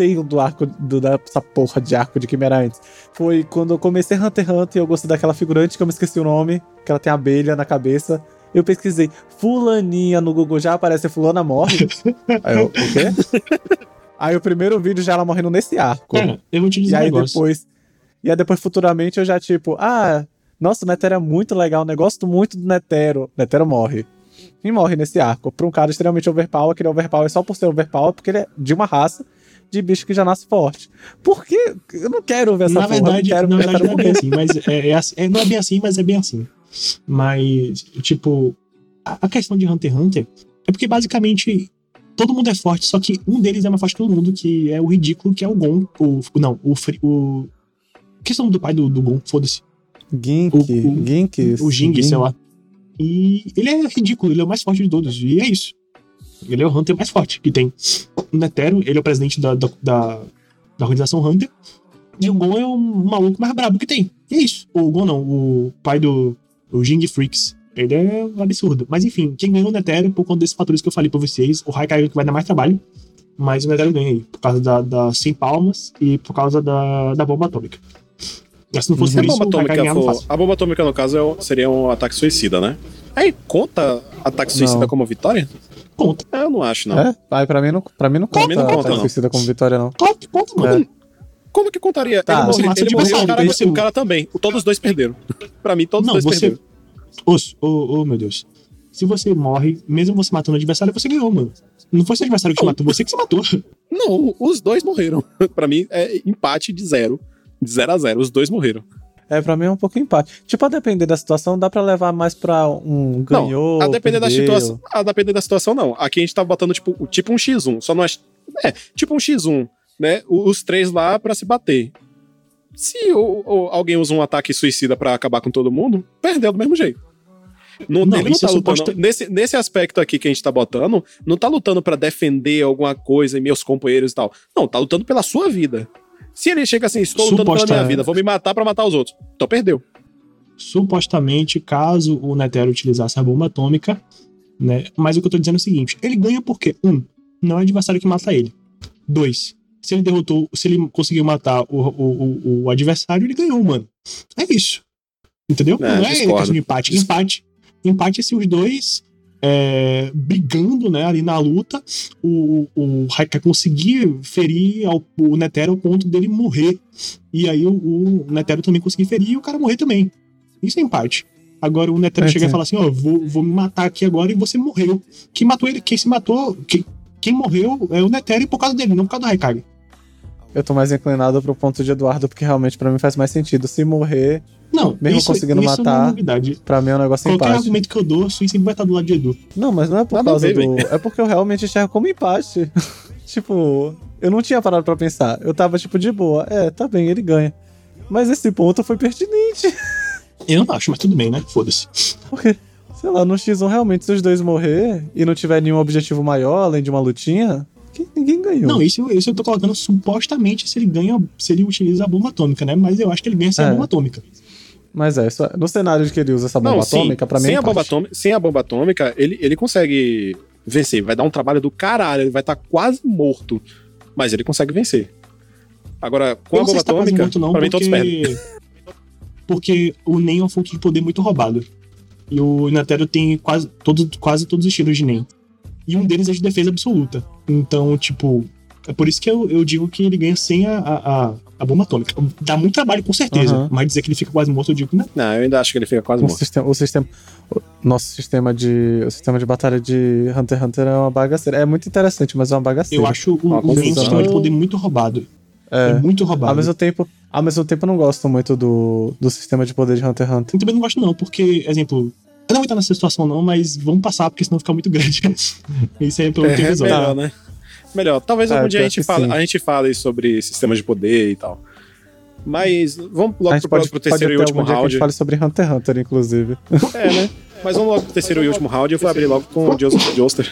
tenho do arco, do, dessa porra de arco de Quimera Ants? Foi quando eu comecei Hunter x Hunter e eu gostei daquela figurante que eu me esqueci o nome, que ela tem abelha na cabeça. Eu pesquisei, fulaninha no Google já aparece fulana morre. Aí eu, o quê? Aí o primeiro vídeo já ela morrendo nesse arco. Cara, eu vou te dizer e aí depois. E aí depois, futuramente, eu já, tipo, ah, nossa, o Netero é muito legal, né? Gosto muito do Netero. Netero morre. E morre nesse arco. Pra um cara extremamente overpower, que ele é overpower só por ser overpower, porque ele é de uma raça de bicho que já nasce forte. Por que? Eu não quero ver essa na porra, verdade, na verdade não é bem assim, mas é, é, assim, é, não é bem assim, mas é bem assim. Mas, tipo, a, a questão de Hunter x Hunter é porque basicamente todo mundo é forte, só que um deles é mais forte que todo mundo, que é o ridículo, que é o Gon. O, não, o. o que é o nome do pai do, do Gon? Foda-se. Gink. O, o, Gink. O Jing, sei lá. E ele é ridículo, ele é o mais forte de todos. E é isso. Ele é o Hunter mais forte que tem. O Netero, ele é o presidente da, da, da, da organização Hunter. E o Gon é o maluco mais brabo que tem. E é isso. O Gon não, o pai do. O Jing Freaks. Ele é um absurdo. Mas enfim, quem ganhou o Netero, por conta desses fatores que eu falei pra vocês, o Raikaiga que vai dar mais trabalho, mas o Netero ganha aí, por causa da, da 100 palmas e por causa da, da bomba atômica. Mas se não fosse uhum. por isso, a bomba, atômica for, a bomba atômica, no caso, é seria um ataque suicida, né? Aí, conta ataque suicida não. como vitória? Conta. É, eu não acho, não. É? Aí, pra mim não, pra mim não conta, mim não conta não. suicida como vitória, não. Conta, conta, mano. É. Como que contaria? Tá, ele morreu, ele morreu o, cara, o cara também. Todos os dois perderam. pra mim, todos os dois você, perderam. Osso, oh, oh, meu Deus. Se você morre, mesmo você matando o adversário, você ganhou, mano. Não foi seu adversário que te matou, você que se matou. Não, os dois morreram. pra mim, é empate de zero. De zero a zero, os dois morreram. É, pra mim é um pouco empate. Tipo, a depender da situação, dá pra levar mais pra um ganhou. Não, a depender da situação. A depender da situação, não. Aqui a gente tá botando, tipo, tipo um X1. Só não é. É, tipo um X1, né? Os três lá pra se bater. Se o, o, alguém usa um ataque suicida para acabar com todo mundo, perdeu do mesmo jeito. Não, não, ele não tá é lutando. Suposto... Nesse, nesse aspecto aqui que a gente tá botando, não tá lutando para defender alguma coisa e meus companheiros e tal. Não, tá lutando pela sua vida. Se ele chega assim, estou lutando pela minha vida, vou me matar para matar os outros. Então perdeu. Supostamente, caso o Netero utilizasse a bomba atômica, né? Mas o que eu tô dizendo é o seguinte: ele ganha porque, um, não é o adversário que mata ele. Dois, se ele derrotou, se ele conseguiu matar o, o, o, o adversário, ele ganhou, mano. É isso. Entendeu? É, não é questão de empate. Empate. Empate se os dois é, brigando né, ali na luta, o, o Raika conseguir ferir ao, o Netero ao ponto dele morrer. E aí o, o Netero também conseguir ferir e o cara morrer também. Isso é empate. Agora o Netero é, chega e fala assim: Ó, vou, vou me matar aqui agora e você morreu. Quem matou ele, quem se matou, quem, quem morreu é o Netero por causa dele, não por causa do Raikage. Eu tô mais inclinado pro ponto de Eduardo, porque realmente para mim faz mais sentido. Se morrer, não, mesmo isso, conseguindo isso matar, não é pra mim é um negócio Qualquer empate. argumento que eu dou, o sempre vai estar do lado de Edu. Não, mas não é por Nada causa do. É porque eu realmente enxergo como empate. tipo, eu não tinha parado pra pensar. Eu tava, tipo, de boa. É, tá bem, ele ganha. Mas esse ponto foi pertinente. Eu não acho, mas tudo bem, né? Foda-se. Por quê? Sei lá, no X1 realmente, se os dois morrer e não tiver nenhum objetivo maior, além de uma lutinha, ninguém ganhou. Não, isso, isso eu tô colocando supostamente se ele ganha, se ele utiliza a bomba atômica, né? Mas eu acho que ele ganha sem é. a bomba atômica. Mas é, no cenário de que ele usa essa bomba não, atômica, pra mim sem é a bomba atômica, Sem a bomba atômica, ele, ele consegue vencer. Vai dar um trabalho do caralho, ele vai estar tá quase morto. Mas ele consegue vencer. Agora, com eu a bomba tá atômica, morto, não, pra porque... mim todos perdem. Porque o NEM é um fonte de poder muito roubado. E o Netero tem quase, todo, quase todos os estilos de NEM. E um deles é de defesa absoluta. Então, tipo, é por isso que eu, eu digo que ele ganha sem a, a, a bomba atômica. Dá muito trabalho, com certeza. Uhum. Mas dizer que ele fica quase morto, eu digo que não. Não, eu ainda acho que ele fica quase o morto. Sistema, o sistema. O nosso sistema de. O sistema de batalha de Hunter x Hunter é uma bagaceira. É muito interessante, mas é uma bagaceira. Eu acho o, o sistema de poder muito roubado. É, é, muito roubado. Ao mesmo tempo, ao mesmo tempo eu não gosto muito do, do sistema de poder de Hunter x Hunter. Eu também não gosto, não, porque, exemplo, não vou estar nessa situação, não, mas vamos passar, porque senão fica muito grande. Isso aí é pelo é, é melhor, né? Melhor. Talvez é, algum dia a gente, fale, a gente fale sobre sistemas de poder e tal. Mas vamos logo pro, pode, pro terceiro pode e último round. a gente fale sobre Hunter x Hunter, inclusive. É, né? Mas vamos logo pro terceiro e último round. Eu vou abrir logo com o Joseph Joestar.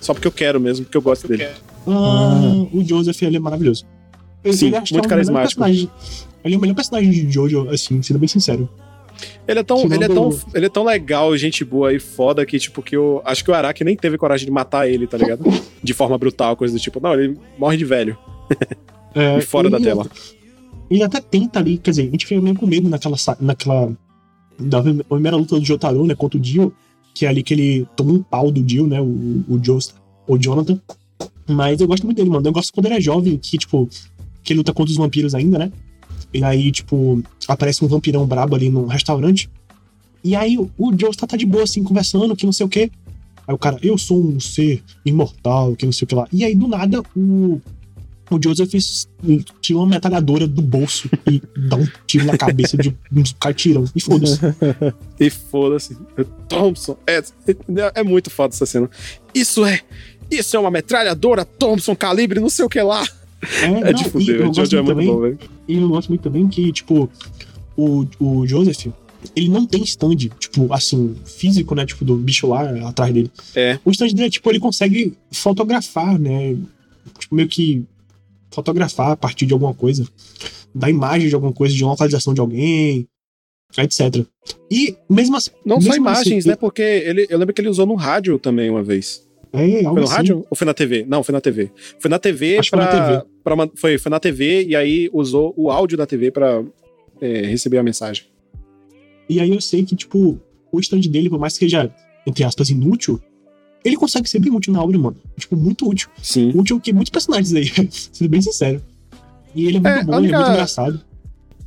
Só porque eu quero mesmo, porque eu gosto dele. Ah, o Joseph, ele é maravilhoso. Ele, Sim, muito é o melhor carismático. Ele é o melhor personagem de Jojo, assim, sendo bem sincero. Ele é tão, ele é tão, ele é tão legal, gente boa e foda que, tipo, que eu acho que o Araki nem teve coragem de matar ele, tá ligado? De forma brutal, coisa do tipo. Não, ele morre de velho É, e fora da ele- tela. Ele até tenta ali, quer dizer, a gente fica meio com medo naquela. naquela da primeira luta do Jotaro, né, contra o Dio, que é ali que ele toma um pau do Dio, né, o, o Joestar, o Jonathan. Mas eu gosto muito dele, mano. Eu gosto quando ele é jovem, que, tipo, que ele luta contra os vampiros ainda, né? E aí, tipo, aparece um vampirão brabo ali num restaurante. E aí o, o Joestar tá de boa, assim, conversando, que não sei o quê. Aí o cara, eu sou um ser imortal, que não sei o que lá. E aí, do nada, o, o Joseph tira uma metralhadora do bolso e dá um tiro na cabeça de um cartirão. E foda-se. E foda-se. Thompson. É, é, é muito foda essa cena. Isso é. Isso é uma metralhadora Thompson calibre não sei o que lá. É de não, e fuder, o Jojo é muito também, bom, velho. E eu gosto muito também que, tipo, o, o Joseph, ele não tem stand, tipo, assim, físico, né? Tipo, do bicho lá atrás dele. É. O stand dele é, tipo, ele consegue fotografar, né? Tipo, meio que fotografar a partir de alguma coisa. Da imagem de alguma coisa, de uma localização de alguém, etc. E mesmo assim. Não só mesmo imagens, assim, né? Porque ele, eu lembro que ele usou no rádio também uma vez. É, algo Foi no assim. rádio ou foi na TV? Não, foi na TV. Foi na TV Acho que foi pra. na TV. pra foi, foi na TV e aí usou o áudio da TV pra é, receber a mensagem. E aí eu sei que, tipo, o stand dele, por mais que seja, entre aspas, inútil, ele consegue ser bem útil na obra, mano. Tipo, muito útil. Sim. Útil que muitos personagens aí, sendo bem sincero. E ele é muito É, bom, a ele é única- muito engraçado.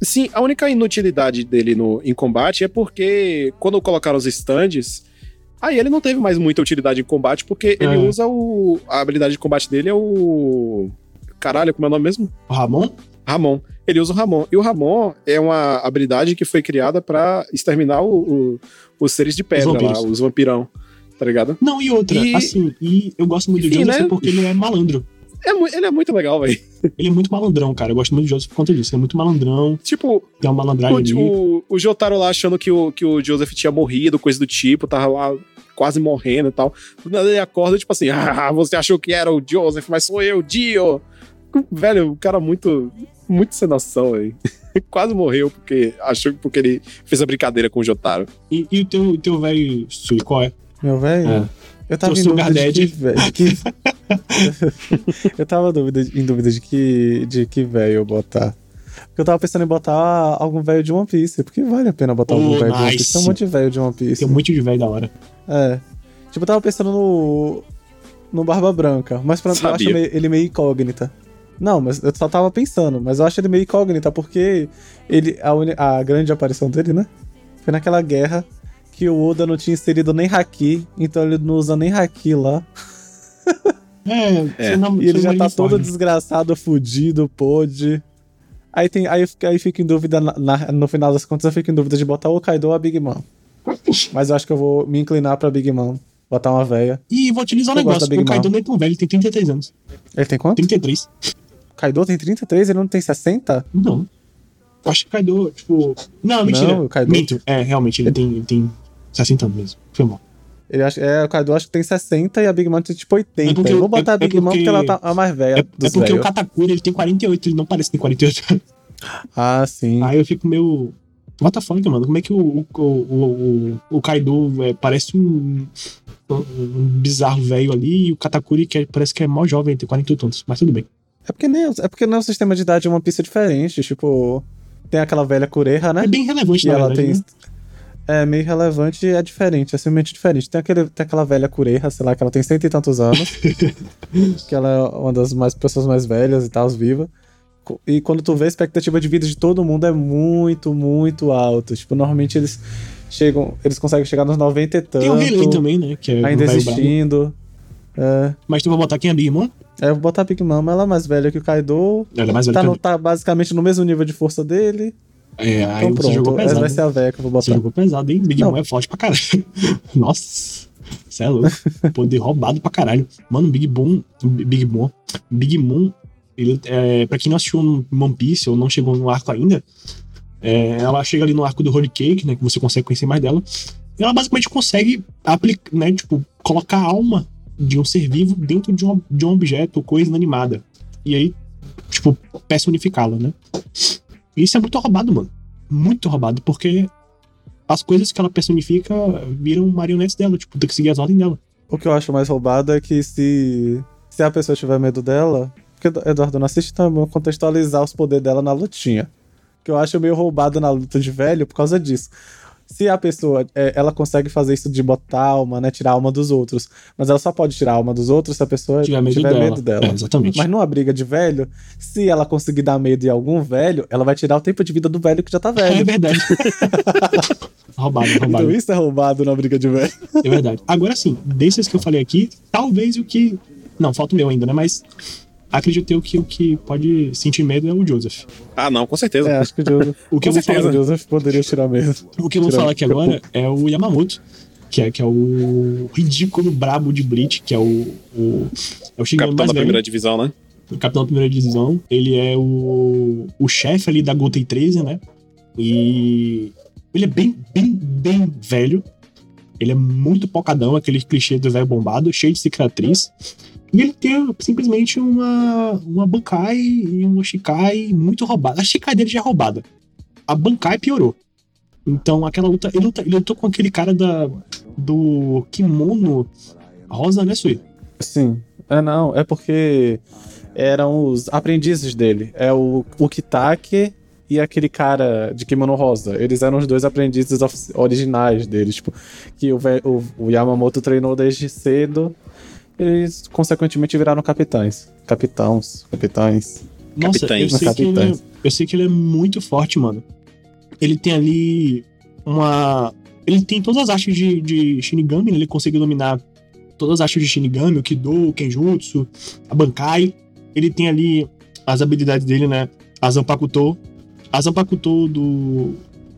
Sim, a única inutilidade dele no, em combate é porque quando colocaram os stands, aí ele não teve mais muita utilidade em combate, porque ele É. usa o. A habilidade de combate dele é o. Caralho, como é o nome mesmo? O Ramon? Ramon. Ele usa o Ramon. E o Ramon é uma habilidade que foi criada pra exterminar o- o- os seres de pedra vampiros. lá, os vampirão. Tá ligado? Não, e outra, E- assim, e eu gosto muito do Enfim, Joseph né? porque ele é malandro. É ele é muito legal, velho. Ele é muito malandrão, cara. Eu gosto muito do Joseph por conta disso. Ele é muito malandrão, Tipo, tem uma malandragem o, ali. o, o Jotaro lá achando que o, que o Joseph tinha morrido, coisa do tipo, tava lá quase morrendo e tal. Do nada ele acorda, tipo assim, ah, você achou que era o Joseph, mas sou eu, Dio. Velho, o cara muito, muito sem noção, velho. Quase morreu porque achou porque ele fez a brincadeira com o Jotaro. E, e o teu, o teu velho Sui, qual é? Meu velho, É. eu tava em dúvida de que, de que... eu tava dúvida, em dúvida de que de que velho eu botar. Porque eu tava pensando em botar algum velho de One Piece, porque vale a pena botar Oh, algum velho de One nice. Piece. Tem um monte de velho de One Piece. Tem muito de velho da hora. É. Tipo, eu tava pensando no. no Barba Branca, mas pra, eu acho ele meio incógnita. Não, mas eu só tava pensando, mas eu acho ele meio incógnita, porque ele, a, uni- a grande aparição dele, né? Foi naquela guerra que o Oda não tinha inserido nem Haki, então ele não usa nem Haki lá. É, É. nome- E ele já tá Marineford. todo desgraçado, fudido, pôde. Aí, tem, aí, aí fico em dúvida, na- na- no final das contas, eu fico em dúvida de botar o Kaido ou a Big Mom. Mas eu acho que eu vou me inclinar pra Big Mom. Botar uma véia. E vou utilizar um Eu negócio. O Kaido nem é tão velho, ele tem 33 anos. Ele tem quanto? 33? Kaido tem 33, ele não tem 60? Não. Eu acho que o Kaido, tipo. Não, mentira. Não, o Kaido- Minto. É, realmente, ele tem, ele tem 60 anos mesmo. Foi mal. Ele acha, é, o Kaido acho que tem 60 e a Big Mom tem tipo 80. É porque eu vou botar é- a Big é Mom porque ela tá a mais velha É, é porque o velhos. Katakuri ele tem 48, ele não parece ter 48 anos. Ah, sim. Aí eu fico meio. What the fuck, mano? Como é que o, o, o, o, Kaido é, parece um, um, bizarro velho ali e o Katakuri que é- parece que é mó jovem, tem 48 anos, mas tudo bem. É porque nem é porque não é um sistema de idade de uma pista diferente, tipo, tem aquela velha Cureha, né? É bem relevante, E na ela verdade. tem né? é meio relevante e é diferente, é simplesmente diferente. Tem, aquele, tem aquela velha Cureha, sei lá, que ela tem cento e tantos anos, que ela é uma das mais, pessoas mais velhas e tal, viva. E quando tu vê a expectativa de vida de todo mundo é muito, muito alta. Tipo, normalmente eles chegam, eles conseguem chegar nos 90 e tanto. Tem o Rayleigh também, né? Que é ainda existindo. É. Mas tu vai botar quem é a Big Mom? Aí eu vou botar a Big Mom, ela é mais velha que o Kaido. Ela é mais velha Tá, que no- tá basicamente no mesmo nível de força dele. É, aí Então você jogou pesado. vai ser a que eu vou Você botar. jogou pesado, hein? Big Não. Mom é forte pra caralho. Nossa. Você é louco. Poder roubado pra caralho. Mano, Big Mom. Big Mom. Big Mom Ele, é, pra quem não assistiu One Piece ou não chegou no arco ainda, é, ela chega ali no arco do Holy Cake, né? Que você consegue conhecer mais dela. E ela basicamente consegue aplicar, né? Tipo, colocar a alma de um ser vivo dentro de um, de um objeto ou coisa inanimada. E aí, tipo, personificá-la, né? Isso é muito roubado, mano. Muito roubado, porque as coisas que ela personifica viram marionetes dela, tipo, tem que seguir as ordens dela. O que eu acho mais roubado é que se, se a pessoa tiver medo dela. Porque Eduardo não assiste, então vamos contextualizar os poderes dela na lutinha. Que eu acho meio roubado na luta de velho por causa disso se a pessoa é, ela consegue fazer isso de botar alma, né, tirar alma dos outros, mas ela só pode tirar alma dos outros se a pessoa tiver medo tiver dela. Medo dela. É, exatamente. Mas numa briga de velho, se ela conseguir dar medo em algum velho, ela vai tirar o tempo de vida do velho que já tá velho. É verdade. roubado, roubado. Então isso é roubado na briga de velho. É verdade. Agora sim, desses que eu falei aqui, talvez o que não, falta o meu ainda, né? Mas acredito eu que o que pode sentir medo é o Joseph. Ah, não, com certeza. É, acho que o Joseph, o que eu vou falar, o Joseph poderia tirar medo. O que eu vou falar aqui agora é o Yamamoto, que é, que é o ridículo brabo de Bleach, que é o. o é o Capitão da primeira divisão, né? O capitão da primeira divisão. Ele é o, o chefe ali da Gotei 13, né? E ele é bem, bem, bem velho. Ele é muito pocadão, aquele clichê do velho bombado, cheio de cicatriz. E ele tem simplesmente uma, uma Bankai e uma Shikai muito roubada. A Shikai dele já é roubada. A Bankai piorou. Então, aquela luta. Ele, luta, ele lutou com aquele cara da, do kimono rosa, né, Sui? Sim. É, não. É porque eram os aprendizes dele. É o, o Kitake e aquele cara de kimono rosa. Eles eram os dois aprendizes originais deles. Tipo, que o, o, o Yamamoto treinou desde cedo eles consequentemente viraram capitães. Capitãos, capitães. Nossa, capitães. Eu, sei capitães. Ele, eu sei que ele é muito forte, mano. Ele tem ali uma. Ele tem todas as artes de, de Shinigami, né? ele consegue dominar todas as artes de Shinigami, o Kido, o Kenjutsu, a Bankai. Ele tem ali as habilidades dele, né? A Zanpakuto. A Zanpakuto do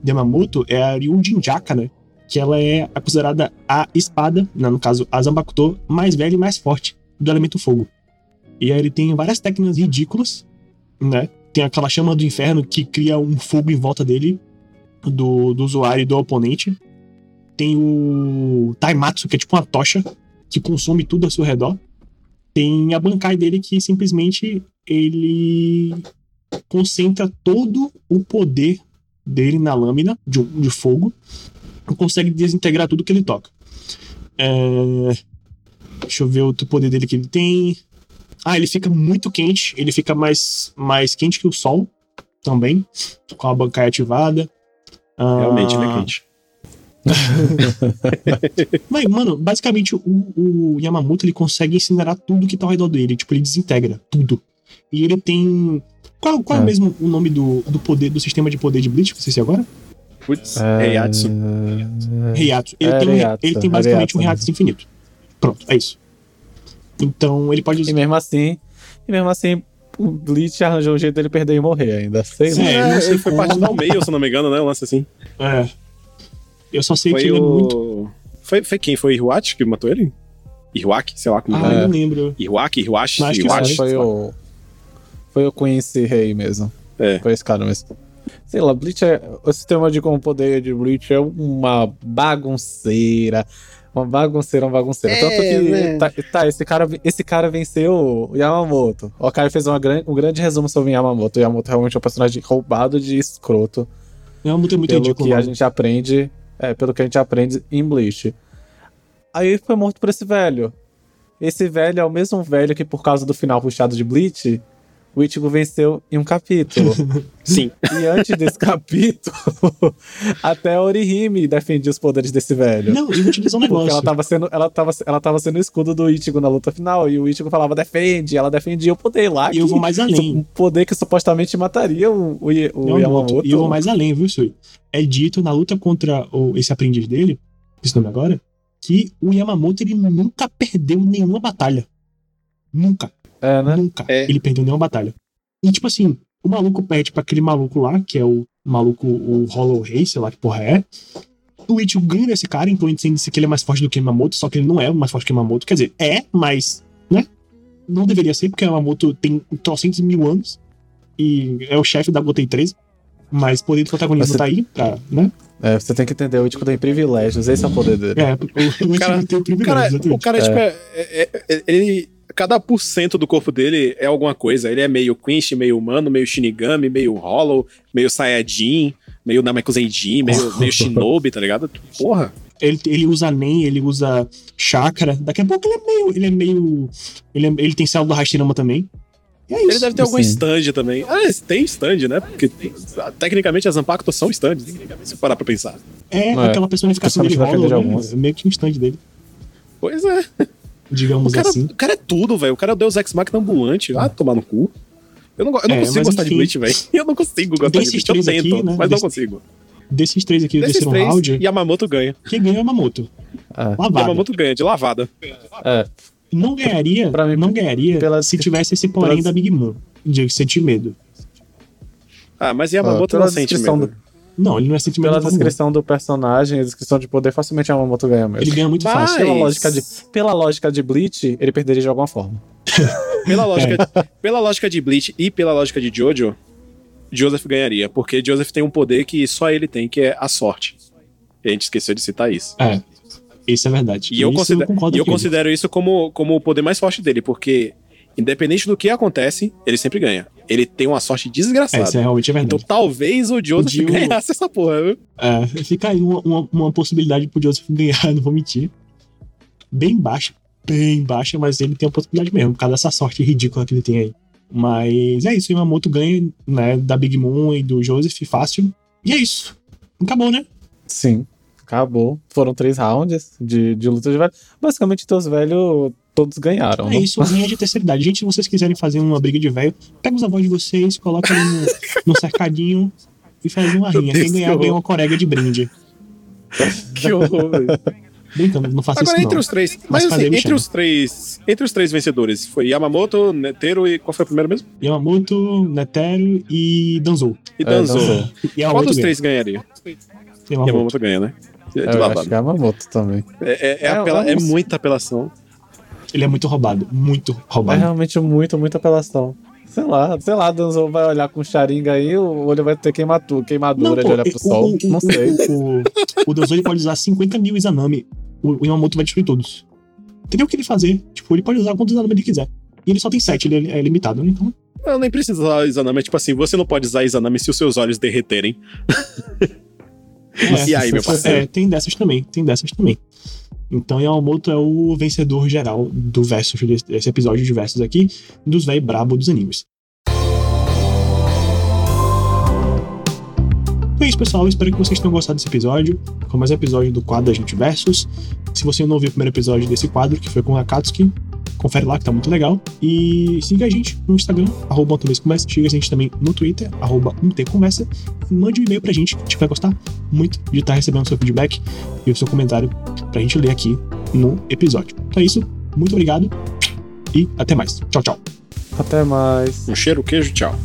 Yamamoto é a Ryujin Jinjaka, né? Que ela é considerada a espada, né, no caso a Zambakuto, mais velha e mais forte do elemento fogo. E aí ele tem várias técnicas ridículas, né? Tem aquela chama do inferno que cria um fogo em volta dele, do, do usuário e do oponente. Tem o Taimatsu, que é tipo uma tocha que consome tudo ao seu redor. Tem a Bankai dele que simplesmente ele concentra todo o poder dele na lâmina de, de fogo consegue desintegrar tudo que ele toca. É... Deixa eu ver outro poder dele que ele tem. Ah, ele fica muito quente. Ele fica mais, mais quente que o sol também, com a bancada ativada. Ah... Realmente, ele é quente. Mas, mano, basicamente o, o, Yamamoto ele consegue incinerar tudo que tá ao redor dele. Tipo, ele desintegra tudo. E ele tem. Qual, qual é, é mesmo o nome do, do poder do sistema de poder de Bleach? Você sei agora? Putz, é... Heiatsu. Heiatsu. Ele, é, tem, um, ele tem basicamente um Heiatsu infinito. Pronto, é isso. Então ele pode. E mesmo assim, e mesmo assim, o Bleach arranjou um jeito dele perder e morrer ainda. Sei Sim, é, não sei ele foi parte do meio, se não me engano, né? Um lance assim. É. Eu só sei foi que ele o... é muito. Foi, foi quem? Foi Iruachi que matou ele? Iruaki? Sei lá como Ah, é. não lembro. Iruaki? Iruashi? Acho Iruashi? Foi o. Foi o Quincy Rei mesmo. É. Foi esse cara mesmo. Sei lá, Bleach é. O sistema de como poder de Bleach é uma bagunceira. Uma bagunceira, uma bagunceira. É, Tanto que. Né? Tá, tá, esse, cara, esse cara venceu o Yamamoto. O Kai fez uma gran, um grande resumo sobre o Yamamoto. O Yamamoto realmente é um personagem roubado de escroto. Yamamoto é muito pelo ridículo, que a gente aprende. É, pelo que a gente aprende em Bleach. Aí ele foi morto por esse velho. Esse velho é o mesmo velho que, por causa do final puxado de Bleach, o Ichigo venceu em um capítulo. Sim. E antes desse capítulo, até a Orihime defendia os poderes desse velho. Não, e vou te dizer um negócio. Porque ela tava, sendo, ela, tava, ela tava sendo o escudo do Ichigo na luta final, e o Ichigo falava, defende, ela defendia o poder lá. E eu vou mais além. Um poder que supostamente mataria o, o, o Yamamoto. E eu vou mais além, viu, Sui? É dito na luta contra o, esse aprendiz dele, esse nome agora, que o Yamamoto ele nunca perdeu nenhuma batalha. Nunca. É, né? Nunca. É. Ele perdeu nenhuma batalha. E, tipo assim, o maluco pede pra aquele maluco lá, que é o maluco, o Hollow Rei, sei lá que porra é. O Ichigo ganha desse cara, então ele disse que ele é mais forte do que Yamamoto, só que ele não é mais forte que Yamamoto. Quer dizer, é, mas, né? não deveria ser, porque a Yamamoto tem trocentos mil anos e é o chefe da Gotei 13. Mas poder do protagonismo você... tá aí, pra, né? É, você tem que entender, o Ichigo tem privilégios, esse é o poder dele. É, o, o cara tem privilégios, cara, O cara, tipo, é. tipo, é, é, ele cada por cento do corpo dele é alguma coisa. Ele é meio Quinch, meio humano, meio Shinigami, meio Hollow, meio Saiyajin, meio Namekuseijin, meio, meio Shinobi, tá ligado? Porra. Ele, ele usa Nen, ele usa Chakra. Daqui a pouco ele é meio. Ele é meio. Ele, é, ele tem célula do Hashirama também. É ele deve ter algum stand também. Ah, tem stand, né? Porque tecnicamente as Ampactos são stands, se parar pra pensar. É, é. aquela personificação de Hollow, né? meio que um stand dele. Pois é digamos o cara, assim. O cara é tudo, velho. O cara é o Deus Ex Machina ambulante. Ah, tomar no cu. Eu não, eu não é, consigo gostar enfim, de Bleach, velho. Eu não consigo gostar de Bleach. Eu tento, aqui, né? mas Desse, não consigo. Desses três aqui do terceiro três, round. Yamamoto ganha. Quem ganha é Yamamoto. É. Lavada. Yamamoto ganha, de lavada. É. Não ganharia, pra mim, não ganharia pela, se tivesse esse porém da Big Mom. De sentir medo. Ah, mas Yamamoto ah, não sente medo. Do... Não, ele não é sentimento Pela descrição do personagem, a descrição de poder, facilmente a Yamamoto ganha mesmo. Ele ganha muito Mas... fácil. Pela lógica, de, pela lógica de Bleach, ele perderia de alguma forma. pela, lógica, é. pela lógica de Bleach e pela lógica de Jojo, Joseph ganharia. Porque Joseph tem um poder que só ele tem, que é a sorte. E a gente esqueceu de citar isso. É. Isso é verdade. E eu, considero, eu, e eu considero isso como, como o poder mais forte dele, porque independente do que acontece, ele sempre ganha. Ele tem uma sorte desgraçada. É, isso é realmente verdade. Então talvez o Joseph Dio... ganhasse essa porra, viu? É, fica aí uma, uma, uma possibilidade pro Joseph ganhar, não vou mentir. Bem baixa, bem baixa, mas ele tem a possibilidade mesmo, por causa dessa sorte ridícula que ele tem aí. Mas é isso, o Yamamoto ganha, né, da Big Moon e do Joseph fácil. E é isso. Acabou, né? Sim, acabou. Foram três rounds de, de luta de velho. Basicamente, teus velhos todos ganharam. É não? isso, linha de terceira idade. Gente, se vocês quiserem fazer uma briga de velho, pega os avós de vocês, coloca ali no, no cercadinho e faz uma rinha. Quem ganhar ganha uma corega de brinde. que horror, velho. Brincando, não faça Agora, isso entre não. os três, mas, mas assim, entre os três, entre os três vencedores, foi Yamamoto, Netero e qual foi o primeiro mesmo? Yamamoto, Netero e Danzou. E Danzou. É, qual dos ganha. três ganharia? Yamamoto. Yamamoto ganha, né? De eu acho que é Yamamoto também. É, é, é, apela, é muita apelação. Ele é muito roubado, muito roubado. É realmente muito, muita apelação. Sei lá, sei lá, Danzo vai olhar com charinga aí, o olho vai ter queimadura, queimadura não, pô, de olhar pro o, sol. O, não sei. O, o, Danzo pode usar 50 mil Izanami. O, o Yamamoto vai destruir todos. Entendeu o que ele fazer? Tipo, ele pode usar quantos Izanami ele quiser. E ele só tem 7, ele é, é limitado, né? Então. Não, nem precisa usar Izanami. É tipo assim, você não pode usar Izanami se os seus olhos derreterem. É, e aí, meu parceiro? É, tem dessas também, tem dessas também. Então Yamamoto é o vencedor geral do versus desse episódio de versus aqui, dos véi brabo dos animes. Então é isso, pessoal. Espero que vocês tenham gostado desse episódio. Com mais um episódio do quadro da gente versus. Se você não viu o primeiro episódio desse quadro, que foi com a Akatsuki, confere lá que tá muito legal. E siga a gente no Instagram, arroba Conversa. Siga a gente também no Twitter, arroba Conversa. E mande um e-mail pra gente, a gente vai gostar muito de estar recebendo o seu feedback e o seu comentário pra gente ler aqui no episódio. Então é isso, muito obrigado e até mais. Tchau, tchau. Até mais. Um cheiro, queijo, tchau.